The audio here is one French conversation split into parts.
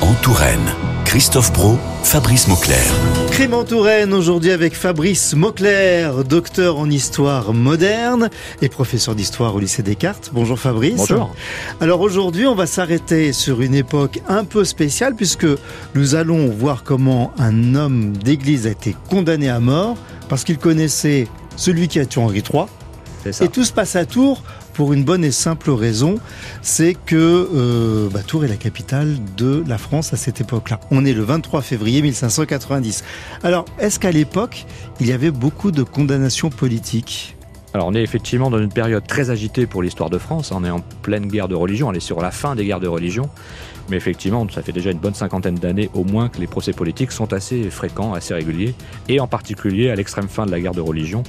en Touraine. Christophe Bro, Fabrice Mauclair. Crime en Touraine aujourd'hui avec Fabrice Mauclair, docteur en histoire moderne et professeur d'histoire au lycée Descartes. Bonjour Fabrice. Bonjour. Alors aujourd'hui, on va s'arrêter sur une époque un peu spéciale puisque nous allons voir comment un homme d'église a été condamné à mort parce qu'il connaissait celui qui a tué Henri III. Et tout se passe à Tours pour une bonne et simple raison, c'est que euh, bah, Tours est la capitale de la France à cette époque-là. On est le 23 février 1590. Alors, est-ce qu'à l'époque, il y avait beaucoup de condamnations politiques? Alors on est effectivement dans une période très agitée pour l'histoire de France, on est en pleine guerre de religion, on est sur la fin des guerres de religion, mais effectivement, ça fait déjà une bonne cinquantaine d'années au moins que les procès politiques sont assez fréquents, assez réguliers, et en particulier à l'extrême fin de la guerre de religion,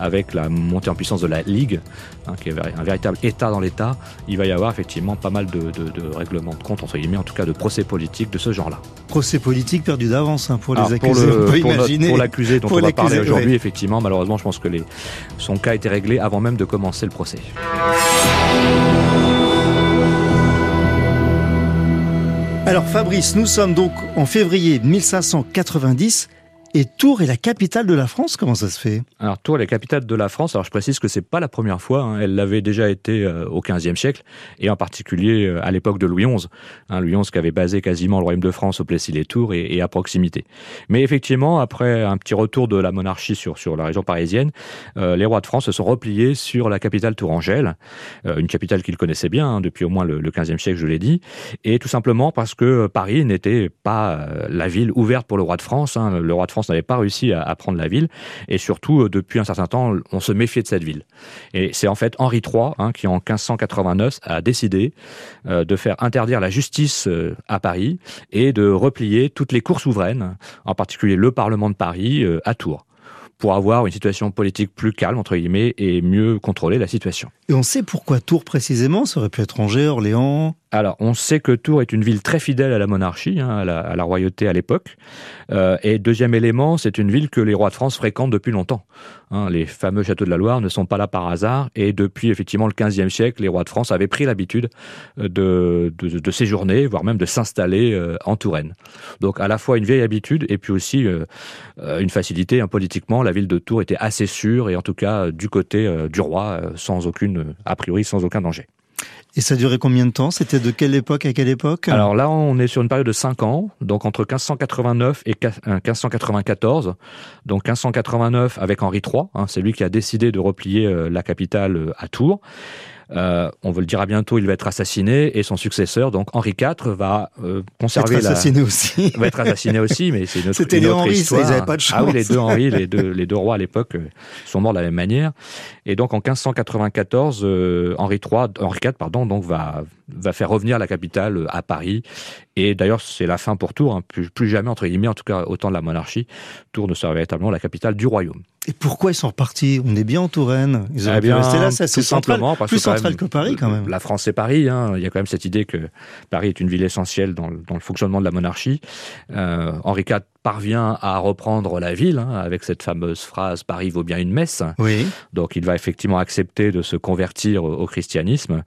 avec la montée en puissance de la Ligue, hein, qui est un véritable État dans l'État, il va y avoir effectivement pas mal de, règlements de compte, entre guillemets, en tout cas de procès politiques de ce genre-là. Procès politiques perdus d'avance hein, pour les accusés, pour, pour l'accusé dont on va parler aujourd'hui, effectivement, malheureusement, je pense que les, son cas a réglé avant même de commencer le procès. Alors Fabrice, nous sommes donc en février 1590 et Tours est la capitale de la France, comment ça se fait? Alors Tours est la capitale de la France. Alors je précise que c'est pas la première fois. Hein. Elle l'avait déjà été euh, au XVe siècle et en particulier euh, à l'époque de Louis XI. Hein, Louis XI qui avait basé quasiment le royaume de France au Plessis-les-Tours et, à proximité. Mais effectivement, après un petit retour de la monarchie sur sur la région parisienne, euh, les rois de France se sont repliés sur la capitale tourangelle, une capitale qu'ils connaissaient bien hein, depuis au moins le, XVe siècle, je l'ai dit, et tout simplement parce que Paris n'était pas la ville ouverte pour le roi de France. Le roi de France n'avait pas réussi à, prendre la ville. Et surtout, euh, depuis un certain temps, on se méfiait de cette ville. Et c'est en fait Henri III hein, qui, en 1589, a décidé euh, de faire interdire la justice euh, à Paris et de replier toutes les cours souveraines, en particulier le Parlement de Paris, à Tours pour avoir une situation politique plus calme, entre guillemets, et mieux contrôler la situation. Et on sait pourquoi Tours précisément Ça aurait pu être Angers, Orléans? Alors, on sait que Tours est une ville très fidèle à la monarchie, hein, à, la, royauté à l'époque. Euh, et deuxième élément, c'est une ville que les rois de France fréquentent depuis longtemps. Hein, les fameux châteaux de la Loire ne sont pas là par hasard. Et depuis effectivement le XVe siècle, les rois de France avaient pris l'habitude euh, de, de, séjourner, voire même de s'installer euh, en Touraine. Donc à la fois une vieille habitude et puis aussi une facilité. Hein, politiquement, la ville de Tours était assez sûre et en tout cas du côté du roi, sans aucune, a priori, sans aucun danger. Et ça durait combien de temps? C'était de quelle époque à quelle époque? Alors là, on est sur une période de 5 ans, donc entre 1589 et 1594. Euh, donc 1589 avec Henri III, hein, c'est lui qui a décidé de replier euh, la capitale euh, à Tours. Euh, on le dira bientôt, il va être assassiné et son successeur, donc Henri IV, va euh, conserver être assassiné aussi. va être assassiné aussi, mais c'est une autre, C'était les Henri, ils n'avaient pas de chance. Ah oui, les deux Henri, les deux, les deux rois à l'époque euh, sont morts de la même manière. Et donc en 1594, euh, Henri III, Henri IV, pardon, donc va va faire revenir la capitale à Paris. Et d'ailleurs, c'est la fin pour Tours. Hein. Plus, plus, jamais entre guillemets, en tout cas autant de la monarchie, Tours ne sera véritablement la capitale du royaume. Et pourquoi ils sont repartis? On est bien en Touraine. Ils auraient eh bien, rester là, c'est simplement plus central que, Paris quand même. La France c'est Paris. Hein. Il y a quand même cette idée que Paris est une ville essentielle dans, le, dans le fonctionnement de la monarchie. Euh, Henri IV parvient à reprendre la ville hein, avec cette fameuse phrase Paris vaut bien une messe. Oui. Donc il va effectivement accepter de se convertir au, christianisme.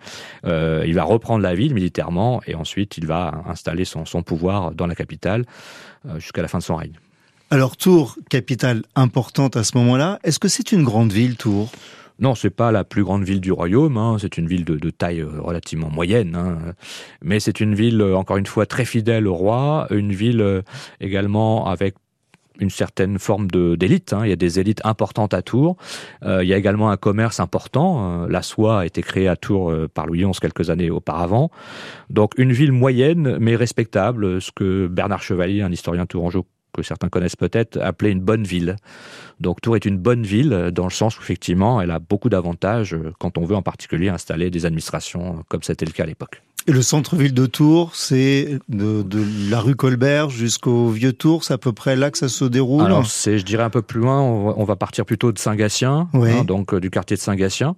Euh, il va reprendre la ville militairement et ensuite il va installer son, son pouvoir dans la capitale euh, jusqu'à la fin de son règne. Alors Tours, capitale importante à ce moment-là, est-ce que c'est une grande ville, Tours? Non, c'est pas la plus grande ville du royaume. Hein. C'est une ville de, taille euh, relativement moyenne, hein. mais c'est une ville euh, encore une fois très fidèle au roi, une ville euh, également avec une certaine forme d'élite. Hein. Il y a des élites importantes à Tours. il y a également un commerce important. La soie a été créée à Tours par Louis XI quelques années auparavant. Donc une ville moyenne mais respectable, ce que Bernard Chevalier, un historien tourangeau que certains connaissent peut-être, appelée une bonne ville. Donc Tours est une bonne ville dans le sens où effectivement elle a beaucoup d'avantages euh, quand on veut en particulier installer des administrations euh, comme c'était le cas à l'époque. Et le centre-ville de Tours, c'est de, la rue Colbert jusqu'au Vieux Tours, c'est à peu près là que ça se déroule Alors, c'est, je dirais, un peu plus loin, on va, partir plutôt de Saint-Gatien, hein, donc euh, du quartier de Saint-Gatien,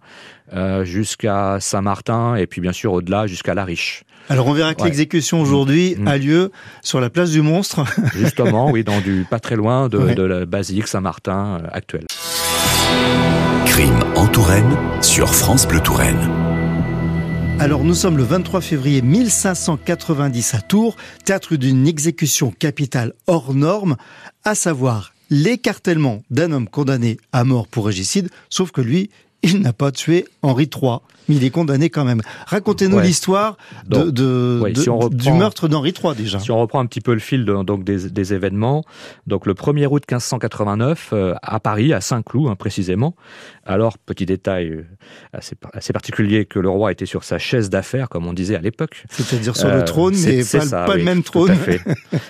euh, jusqu'à Saint-Martin, et puis bien sûr au-delà jusqu'à La Riche. Alors on verra que l'exécution aujourd'hui mm. a lieu sur la place du Monstre. Justement, oui, dans du pas très loin de, de la basilique Saint-Martin euh, actuelle. Crime en Touraine sur France Bleu Touraine. Alors nous sommes le 23 février 1590 à Tours, théâtre d'une exécution capitale hors norme, à savoir l'écartèlement d'un homme condamné à mort pour régicide, sauf que lui, il n'a pas tué Henri III mais il est condamné quand même. Racontez-nous l'histoire de, du meurtre d'Henri III déjà. Si on reprend un petit peu le fil donc des, événements, donc le 1er août 1589 euh, à Paris, à Saint-Cloud hein, précisément. Alors petit détail euh, assez, assez, particulier que le roi était sur sa chaise d'affaires, comme on disait à l'époque. C'est-à-dire sur le euh, trône, mais pas, le même trône.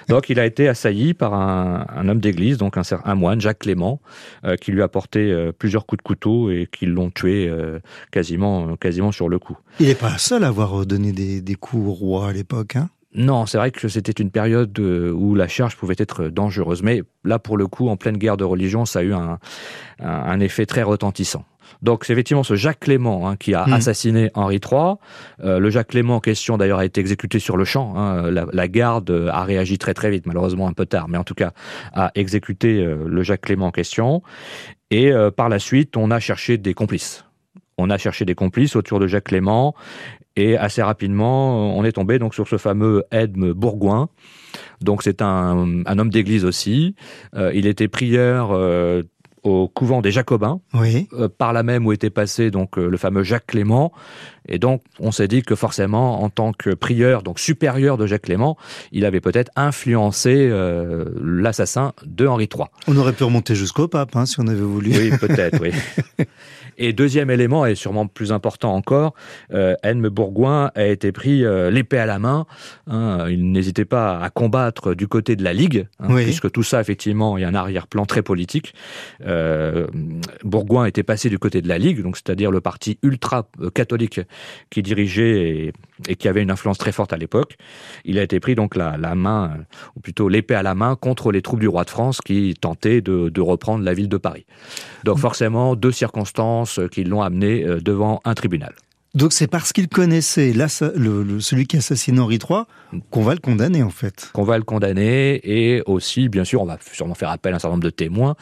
donc il a été assailli par un, homme d'église, donc un, un, moine, Jacques Clément, qui lui a porté plusieurs coups de couteau et qui l'ont tué quasiment quasiment sur le coup. Il n'est pas seul à avoir donné des, coups au roi à l'époque, hein? Non, c'est vrai que c'était une période euh, où la charge pouvait être dangereuse. Mais là, pour le coup, en pleine guerre de religion, ça a eu un, effet très retentissant. Donc c'est effectivement ce Jacques Clément hein, qui a mmh. assassiné Henri III. Euh, le Jacques Clément en question d'ailleurs a été exécuté sur le champ. Hein. La, garde a réagi très très vite, malheureusement un peu tard, mais en tout cas a exécuté euh, le Jacques Clément en question. Et par la suite, on a cherché des complices on a cherché des complices autour de Jacques Clément et assez rapidement, on est tombé donc sur ce fameux Edme Bourgoin. Donc c'est un, homme d'église aussi. Euh, il était prieur euh, au couvent des Jacobins, oui. Euh, par là même où était passé donc le fameux Jacques Clément. Et donc on s'est dit que forcément, en tant que prieur, donc supérieur de Jacques Clément, il avait peut-être influencé l'assassin de Henri III. On aurait pu remonter jusqu'au pape, hein, si on avait voulu. Oui, peut-être, oui. Et deuxième élément, et sûrement plus important encore, euh, Bourgoin a été pris euh, l'épée à la main. Hein, il n'hésitait pas à combattre du côté de la Ligue, hein, puisque tout ça, effectivement, il y a un arrière-plan très politique. Euh, Bourgoin était passé du côté de la Ligue, donc c'est-à-dire le parti ultra-catholique qui dirigeait et, qui avait une influence très forte à l'époque. Il a été pris donc la, main, ou plutôt l'épée à la main, contre les troupes du roi de France qui tentaient de, reprendre la ville de Paris. Donc forcément, deux circonstances qui l'ont amené euh, devant un tribunal. Donc c'est parce qu'il connaissait celui qui assassine Henri III qu'on va le condamner en fait. Qu'on va le condamner et aussi, bien sûr, on va sûrement faire appel à un certain nombre de témoins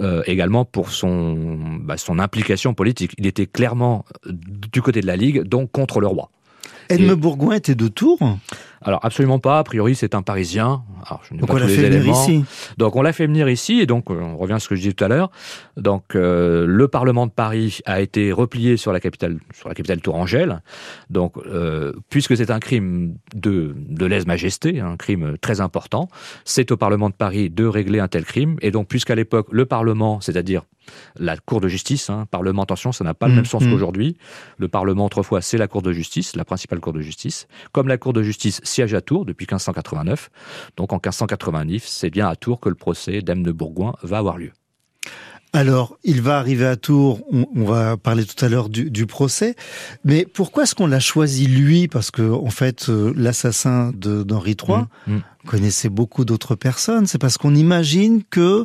euh, également pour son, bah, son implication politique. Il était clairement du côté de la Ligue, donc contre le roi. Edme Bourgoin était de Tours? Alors absolument pas. A priori, c'est un Parisien. Alors, je donc on l'a fait venir ici. Donc on l'a fait venir ici et donc euh, on revient à ce que je disais tout à l'heure. Donc euh, le Parlement de Paris a été replié sur la capitale, sur la capitale tourangelle. Donc euh, puisque c'est un crime de de lèse-majesté, un crime très important, c'est au Parlement de Paris de régler un tel crime. Et donc puisqu'à l'époque le Parlement, c'est-à-dire la Cour de justice, hein, Parlement, attention, ça n'a pas le mmh, même sens mmh. qu'aujourd'hui. Le Parlement, autrefois, c'est la Cour de justice, la principale Cour de justice. Comme la Cour de justice siège à Tours depuis 1589. Donc en 1589, c'est bien à Tours que le procès d'Aime de Bourgoin va avoir lieu. Alors, il va arriver à Tours, on, va parler tout à l'heure du, procès, mais pourquoi est-ce qu'on l'a choisi lui? Parce que, en fait, euh, l'assassin d'Henri III mmh, mmh. connaissait beaucoup d'autres personnes. C'est parce qu'on imagine que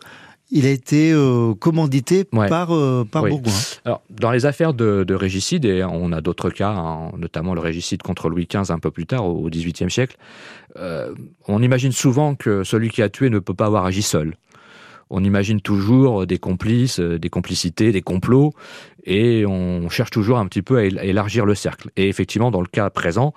il a été euh, commandité par, euh, par Bourgoin. Alors, dans les affaires de, de régicide, et on a d'autres cas, hein, notamment le régicide contre Louis XV un peu plus tard, au XVIIIe siècle, euh, on imagine souvent que celui qui a tué ne peut pas avoir agi seul. On imagine toujours des complices, des complicités, des complots, et on cherche toujours un petit peu à élargir le cercle. Et effectivement, dans le cas présent,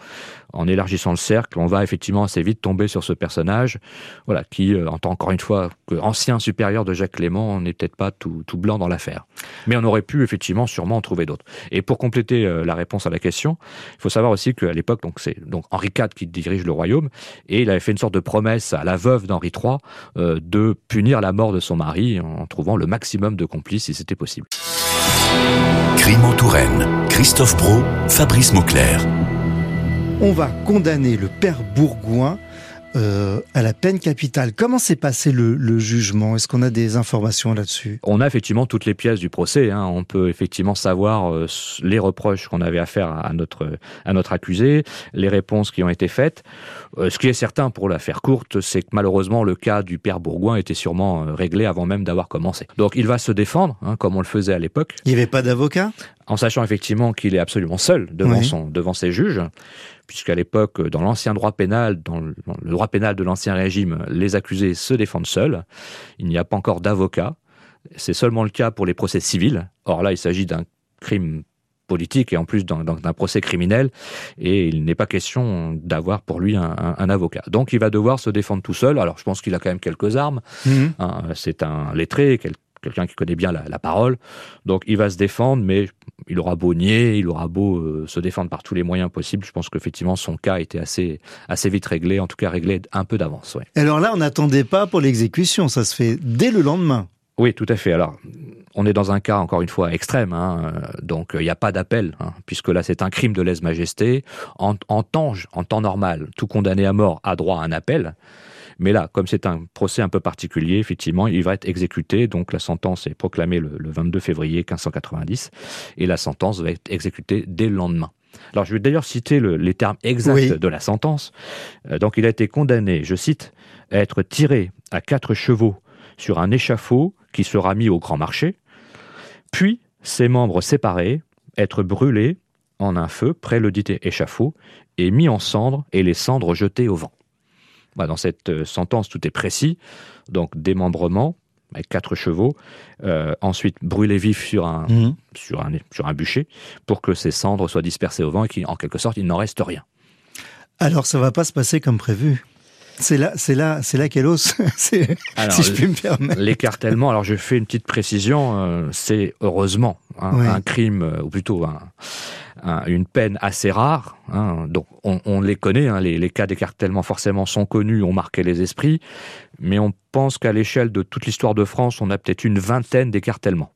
en élargissant le cercle, on va effectivement assez vite tomber sur ce personnage, voilà, qui, euh, en tant encore une fois ancien supérieur de Jacques Clément, n'est peut-être pas tout, tout, blanc dans l'affaire. Mais on aurait pu effectivement sûrement en trouver d'autres. Et pour compléter euh, la réponse à la question, il faut savoir aussi qu'à l'époque, donc c'est donc Henri IV qui dirige le royaume, et il avait fait une sorte de promesse à la veuve d'Henri III euh, de punir la mort de son mari en trouvant le maximum de complices si c'était possible. Crime en Touraine. Christophe Bro, Fabrice Mauclair. On va condamner le père Bourgoin euh, à la peine capitale. Comment s'est passé le, jugement? Est-ce qu'on a des informations là-dessus? On a effectivement toutes les pièces du procès. Hein. On peut effectivement savoir euh, les reproches qu'on avait à faire à notre, à notre accusé, les réponses qui ont été faites. Euh, ce qui est certain pour la faire courte, c'est que malheureusement le cas du père Bourgoin était sûrement réglé avant même d'avoir commencé. Donc il va se défendre, hein, comme on le faisait à l'époque. Il n'y avait pas d'avocat? En sachant effectivement qu'il est absolument seul devant, son, devant ses juges puisqu'à l'époque, dans l'ancien droit pénal, dans le droit pénal de l'ancien régime, les accusés se défendent seuls. Il n'y a pas encore d'avocat. C'est seulement le cas pour les procès civils. Or là, il s'agit d'un crime politique et en plus d'un procès criminel et il n'est pas question d'avoir pour lui un, un, avocat. Donc il va devoir se défendre tout seul. Alors je pense qu'il a quand même quelques armes. Mmh. Hein, c'est un lettré, quelqu'un qui connaît bien la, la, parole. Donc il va se défendre, mais il aura beau nier, il aura beau euh, se défendre par tous les moyens possibles. Je pense qu'effectivement son cas était assez, assez vite réglé, en tout cas réglé un peu d'avance. Ouais. Alors là, on n'attendait pas pour l'exécution, ça se fait dès le lendemain. Oui, tout à fait. Alors, on est dans un cas, encore une fois, extrême, hein, donc il n'y a pas d'appel, hein, puisque là c'est un crime de lèse-majesté. En, en, temps, en temps normal, tout condamné à mort a droit à un appel. Mais là, comme c'est un procès un peu particulier, effectivement, il va être exécuté. Donc la sentence est proclamée le, le 22 février 1590 et la sentence va être exécutée dès le lendemain. Alors je vais d'ailleurs citer le, les termes exacts oui. de la sentence. Euh, donc il a été condamné, je cite, à être tiré à quatre chevaux sur un échafaud qui sera mis au grand marché, puis ses membres séparés, être brûlés en un feu près le dit échafaud et mis en cendres et les cendres jetées au vent. Bah, dans cette euh, sentence, tout est précis. Donc démembrement avec quatre chevaux, euh, ensuite brûler vif sur un, mmh. sur, un, sur un bûcher pour que ces cendres soient dispersées au vent et qu'en quelque sorte il n'en reste rien. Alors ça va pas se passer comme prévu. C'est là, c'est là, c'est là qu'elle ose. si je puis me permettre. L'écartèlement. Alors, je fais une petite précision. Euh, c'est heureusement hein, un crime, euh, ou plutôt un, un, une peine assez rare. Hein, donc, on, on, les connaît. Hein, les, les, cas d'écartèlement forcément sont connus, ont marqué les esprits. Mais on pense qu'à l'échelle de toute l'histoire de France, on a peut-être une vingtaine d'écartèlements.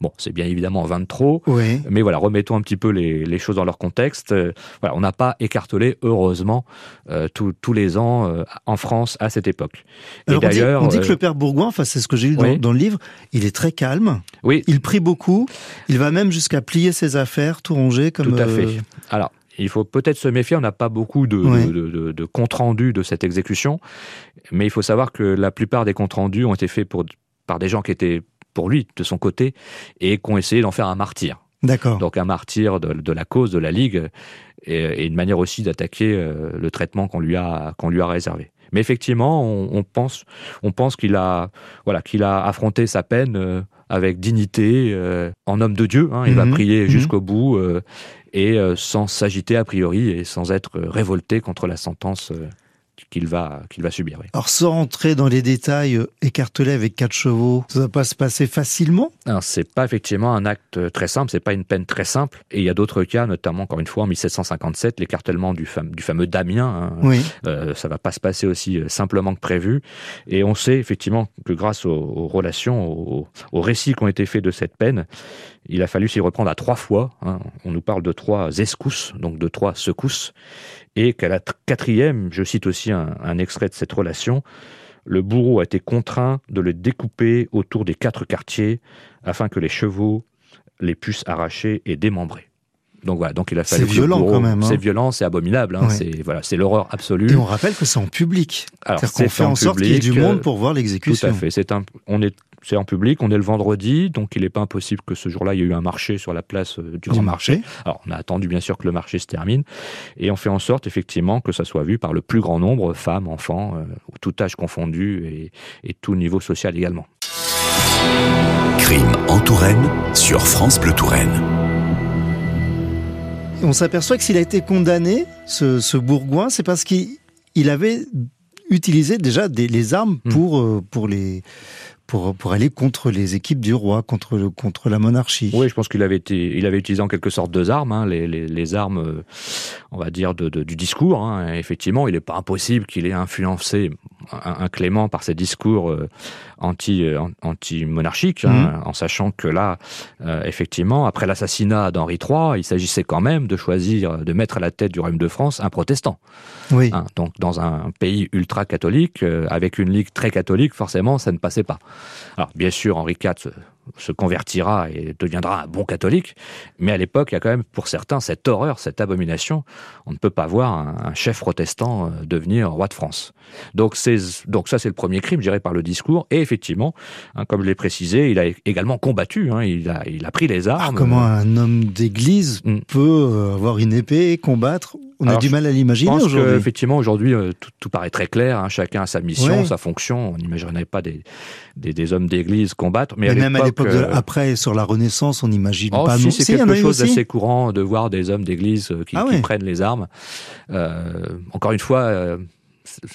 Bon, c'est bien évidemment 20 de trop, oui. mais voilà, remettons un petit peu les, les choses dans leur contexte. Euh, voilà, on n'a pas écartelé, heureusement, euh, tous les ans euh, en France à cette époque. Et d'ailleurs, on, dit, on dit que le père Bourgoin, enfin c'est ce que j'ai lu oui. dans, dans, le livre, il est très calme. Oui. Il prie beaucoup. Il va même jusqu'à plier ses affaires, tout ranger comme. Tout à fait. Alors. Il faut peut-être se méfier, on n'a pas beaucoup de, oui. de, de, de comptes rendus de cette exécution, mais il faut savoir que la plupart des comptes rendus ont été faits pour, par des gens qui étaient pour lui, de son côté, et qu'on essayé d'en faire un martyr. D'accord. Donc un martyr de, de, la cause, de la Ligue, et, et une manière aussi d'attaquer euh, le traitement qu'on lui, a, qu'on lui a réservé. Mais effectivement, on, on pense, on pense qu'il a, voilà, qu'il a affronté sa peine euh, avec dignité, euh, en homme de Dieu. Hein, il va prier mm -hmm. jusqu'au bout euh, et euh, sans s'agiter a priori et sans être révolté contre la sentence qu'il va, qu'il va subir. Oui. Alors sans rentrer dans les détails, euh, écartelé avec quatre chevaux, ça va pas se passer facilement Alors c'est pas effectivement un acte très simple, c'est pas une peine très simple. Et il y a d'autres cas, notamment encore une fois en 1757, l'écartellement du, fam du fameux Damien. Hein, oui. euh, ça va pas se passer aussi euh, simplement que prévu. Et on sait effectivement que grâce aux, aux relations, aux, aux récits qui ont été faits de cette peine, il a fallu s'y reprendre à trois fois. Hein. On nous parle de trois escousses, donc de trois secousses et qu'à la quatrième, je cite aussi un, un, extrait de cette relation, le bourreau a été contraint de le découper autour des quatre quartiers afin que les chevaux les puissent arracher et démembrer. Donc voilà, donc il a fallu. C'est violent quand même. Hein. C'est violent, c'est abominable. Hein. C'est voilà, c'est l'horreur absolue. Et on rappelle que c'est en public. Alors c'est fait en, en sorte qu'il y ait du monde pour voir l'exécution. Tout à fait. C'est un, on est c'est en public, on est le vendredi, donc il n'est pas impossible que ce jour-là, il y ait eu un marché sur la place euh, du Grand marché. marché. Alors, on a attendu bien sûr que le marché se termine, et on fait en sorte effectivement que ça soit vu par le plus grand nombre, femmes, enfants, euh, tout âge confondu, et, et tout niveau social également. Crime en Touraine sur France Bleu Touraine. On s'aperçoit que s'il a été condamné, ce, ce Bourgoin, c'est parce qu'il avait utilisé déjà des, les armes hmm. pour, mmh. pour les pour, aller contre les équipes du roi, contre, contre la monarchie. Oui, je pense qu'il avait, il avait utilisé en quelque sorte deux armes, hein, les, les, armes, euh, on va dire, de, du discours. Hein. Effectivement, il n'est pas impossible qu'il ait influencé un, un, Clément par ses discours euh, anti, euh, anti-monarchiques, hein, mmh. en sachant que là, euh, effectivement, après l'assassinat d'Henri III, il s'agissait quand même de choisir, de mettre à la tête du Royaume de France un protestant. Oui. Hein, donc, dans un pays ultra-catholique, euh, avec une ligue très catholique, forcément, ça ne passait pas. Alors, bien sûr, Henri IV se, convertira et deviendra un bon catholique, mais à l'époque, il y a quand même pour certains cette horreur, cette abomination. On ne peut pas voir un, un chef protestant euh, devenir roi de France. Donc, donc ça, c'est le premier crime, je dirais, par le discours. Et effectivement, hein, comme je l'ai précisé, il a également combattu, hein, il, a, il a pris les armes. Ah, comment un homme d'église mm. peut avoir une épée et combattre on a du mal à l'imaginer aujourd'hui. Effectivement, aujourd'hui, euh, tout, paraît très clair. Hein. chacun a sa mission, sa fonction. On n'imaginerait pas des, des, hommes d'église combattre. Mais, même à l'époque, euh, après, sur la Renaissance, on n'imagine oh, pas. Si, c'est quelque chose d'assez courant de voir des hommes d'église qui, ah qui, prennent les armes. encore une fois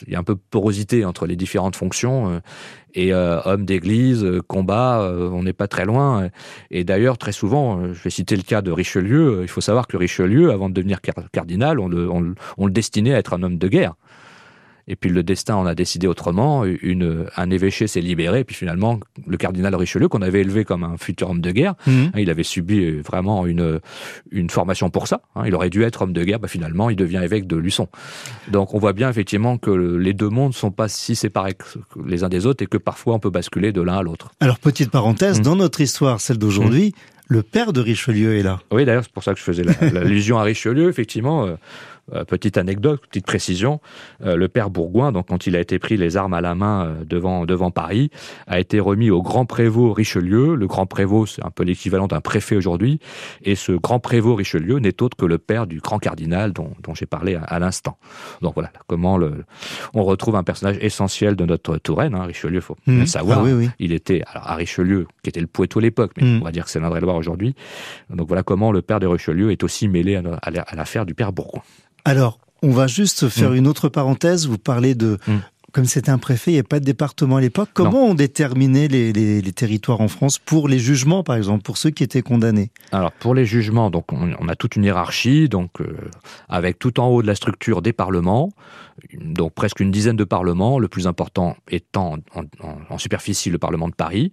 il y a un peu porosité entre les différentes fonctions. Euh, et euh, homme d'église, euh, combat, on n'est pas très loin. Et d'ailleurs, très souvent, je vais citer le cas de Richelieu. Il faut savoir que Richelieu, avant de devenir cardinal, on le destinait à être un homme de guerre. Et puis le destin en a décidé autrement. Une, un évêché s'est libéré. Et puis finalement, le cardinal Richelieu, qu'on avait élevé comme un futur homme de guerre, mhm. hein, il avait subi vraiment une, une formation pour ça. Hein. il aurait dû être homme de guerre. Bah, finalement, il devient évêque de Luçon. Donc on voit bien effectivement que les deux mondes sont pas si séparés les uns des autres et que parfois on peut basculer de l'un à l'autre. Alors petite parenthèse, mhm. dans notre histoire, celle d'aujourd'hui, mhm. le père de Richelieu est là. Oui, d'ailleurs, c'est pour ça que je faisais l'allusion à Richelieu. Effectivement, euh, euh, petite anecdote, petite précision, euh, le père Bourgoin, donc quand il a été pris les armes à la main euh, devant, devant Paris, a été remis au grand prévôt Richelieu. Le grand prévôt, c'est un peu l'équivalent d'un préfet aujourd'hui. Et ce grand prévôt Richelieu n'est autre que le père du grand cardinal dont, dont j'ai parlé à, l'instant. Donc voilà, comment le, on retrouve un personnage essentiel de notre Touraine, hein, Richelieu, faut mmh. bien savoir. Ah il était alors, à Richelieu, qui était le poète à l'époque, mais mmh. on va dire que c'est l'Indre-et-Loire aujourd'hui. Donc voilà comment le père de Richelieu est aussi mêlé à l'affaire du père Bourgoin. Alors, on va juste faire mm. une autre parenthèse. Vous parlez de, mm. comme c'était un préfet, il n'y avait pas de département à l'époque. Comment on déterminait les, territoires en France pour les jugements, par exemple, pour ceux qui étaient condamnés? Alors, pour les jugements, donc on, a toute une hiérarchie, donc euh, avec tout en haut de la structure des parlements, donc presque une dizaine de parlements, le plus important étant en superficie le Parlement de Paris.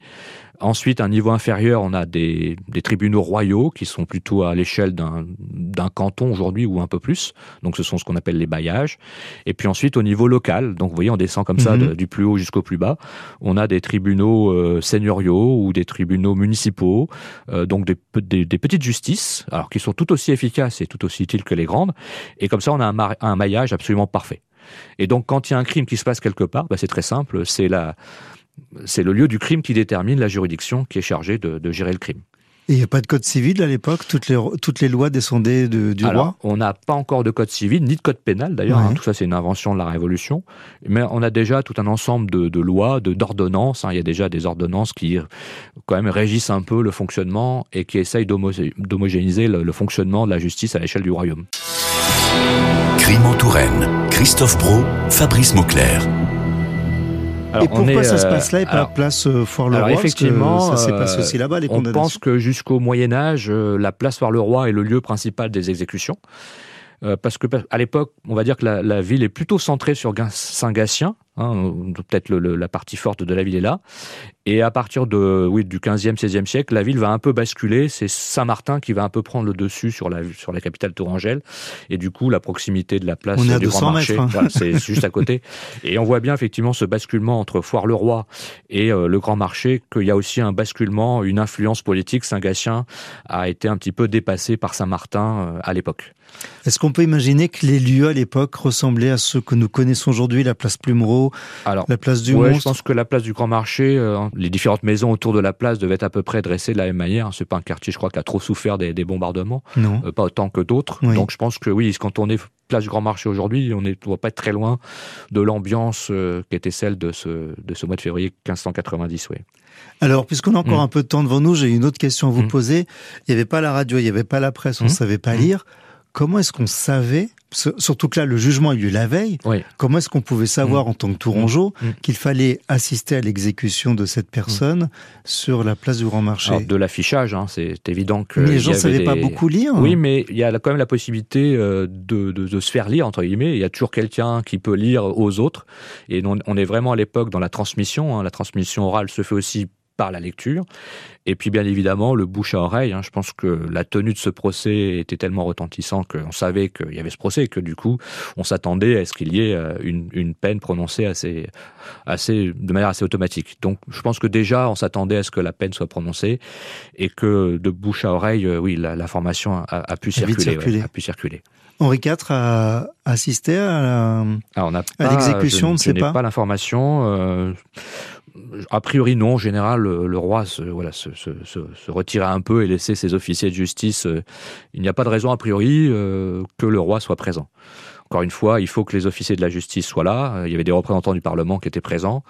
Ensuite, à un niveau inférieur, on a des, tribunaux royaux qui sont plutôt à l'échelle d'un canton aujourd'hui ou un peu plus. Donc, ce sont ce qu'on appelle les bailliages. Et puis ensuite, au niveau local, donc vous voyez, on descend comme ça mhm. du plus haut jusqu'au plus bas. On a des tribunaux euh, seigneuriaux ou des tribunaux municipaux, euh, donc des, petites justices, alors qui sont tout aussi efficaces et tout aussi utiles que les grandes. Et comme ça, on a un, un maillage absolument parfait. Et donc, quand il y a un crime qui se passe quelque part, bah, c'est très simple, c'est la c'est le lieu du crime qui détermine la juridiction qui est chargée de, gérer le crime. Et il n'y a pas de code civil à l'époque toutes les, toutes les lois descendaient du roi? On n'a pas encore de code civil, ni de code pénal d'ailleurs. Hein. tout ça, c'est une invention de la Révolution. Mais on a déjà tout un ensemble de, lois, d'ordonnances. Hein. il y a déjà des ordonnances qui, quand même, régissent un peu le fonctionnement et qui essayent d'homogénéiser le, le, fonctionnement de la justice à l'échelle du royaume. Crime en Touraine. Christophe Bro, Fabrice Mauclerc et pourquoi ça se passe là et pas la place euh, Foire-le-Roi Effectivement, ça s'est passé aussi là-bas, les On pense que jusqu'au Moyen Âge, euh, la place Foire-le-Roi est le lieu principal des exécutions. Euh, parce que à l'époque, on va dire que la, ville est plutôt centrée sur Saint-Gatien, hein, peut-être la partie forte de la ville est là. Et à partir de, oui, du 15e, 16e siècle, la ville va un peu basculer. C'est Saint-Martin qui va un peu prendre le dessus sur la, sur la capitale tourangelle. Et du coup, la proximité de la place du Grand Marché, hein. c'est juste à côté. Et on voit bien effectivement ce basculement entre Foire-le-Roi et euh, le Grand Marché, qu'il y a aussi un basculement, une influence politique. Saint-Gatien a été un petit peu dépassé par Saint-Martin euh, à l'époque. Est-ce qu'on peut imaginer que les lieux à l'époque ressemblaient à ceux que nous connaissons aujourd'hui, la place Plumereau, la place du ouais, Je pense que la place du Grand Marché, euh, les différentes maisons autour de la place devaient être à peu près dressées de la même manière. C'est pas un quartier, je crois, qui a trop souffert des, bombardements, non. Euh, pas autant que d'autres. Donc je pense que oui, quand on est place du Grand Marché aujourd'hui, on ne doit pas être très loin de l'ambiance euh, qui était celle de ce, de ce mois de février 1590. Oui. Alors, puisqu'on a encore mm. un peu de temps devant nous, j'ai une autre question à vous mm. poser. Il n'y avait pas la radio, il n'y avait pas la presse, on ne mm. savait pas lire comment est-ce qu'on savait, surtout que là le jugement a eu lieu la veille, comment est-ce qu'on pouvait savoir mm. en tant que Tourangeau mm. mm. qu'il fallait assister à l'exécution de cette personne sur la place du Grand Marché? De l'affichage, hein, c'est évident que... les gens ne savaient pas beaucoup lire Oui, mais il y a quand même la possibilité euh, de, se faire lire, entre guillemets. Il y a toujours quelqu'un qui peut lire aux autres. Et on, est vraiment à l'époque dans la transmission. Hein. La transmission orale se fait aussi par la lecture. Et puis bien évidemment le bouche à oreille. Hein. Je pense que la tenue de ce procès était tellement retentissant qu'on savait qu'il y avait ce procès et que du coup on s'attendait à ce qu'il y ait euh, une, peine prononcée assez, assez, de manière assez automatique. Donc je pense que déjà on s'attendait à ce que la peine soit prononcée et que de bouche à oreille, euh, oui, l'information a, pu circuler, a pu circuler. Henri IV a assisté à l'exécution, je, ne sais pas. pas l'information. Euh, a priori non, en général le, roi se, voilà, se, se, retirait un peu et laissait ses officiers de justice. Il n'y a pas de raison a priori que le roi soit présent. Encore une fois, il faut que les officiers de la justice soient là. Il y avait des représentants du Parlement qui étaient présents,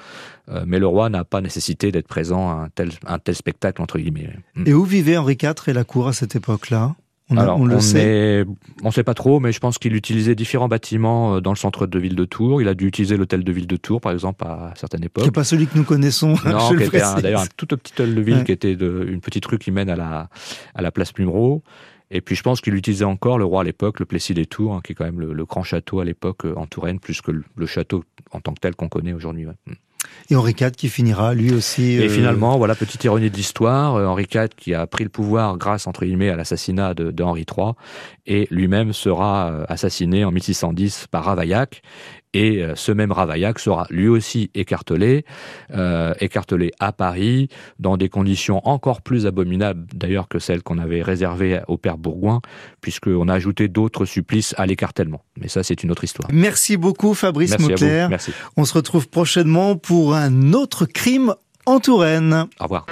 mais le roi n'a pas nécessité d'être présent à un tel, un tel spectacle, entre guillemets. Et où vivait Henri IV et la cour à cette époque-là? On, Alors, on le sait. on sait pas trop, mais je pense qu'il utilisait différents bâtiments euh, dans le centre de ville de Tours. Il a dû utiliser l'hôtel de ville de Tours, par exemple, à certaines époques. Qui n'est pas celui que nous connaissons. Non, qui était d'ailleurs un tout petit hôtel de ville qui était de, une petite rue qui mène à la, à la place Plumereau. Et puis je pense qu'il utilisait encore le roi à l'époque, le Plessis des Tours, hein, qui est quand même le, grand château à l'époque euh, en Touraine, plus que le, château en tant que tel qu'on connaît aujourd'hui. Mm. Et Henri IV qui finira lui aussi. Et euh, finalement, voilà, petite ironie de l'histoire, euh, Henri IV qui a pris le pouvoir grâce, entre guillemets, à l'assassinat de, de, Henri III, et lui-même sera euh, assassiné en 1610 par Ravaillac. Et ce même Ravaillac sera lui aussi écartelé, euh, écartelé à Paris, dans des conditions encore plus abominables d'ailleurs que celles qu'on avait réservées au père Bourgoin, puisqu'on a ajouté d'autres supplices à l'écartèlement. Mais ça, c'est une autre histoire. Merci beaucoup Fabrice Merci Merci. On se retrouve prochainement pour un autre crime en Touraine. Au revoir.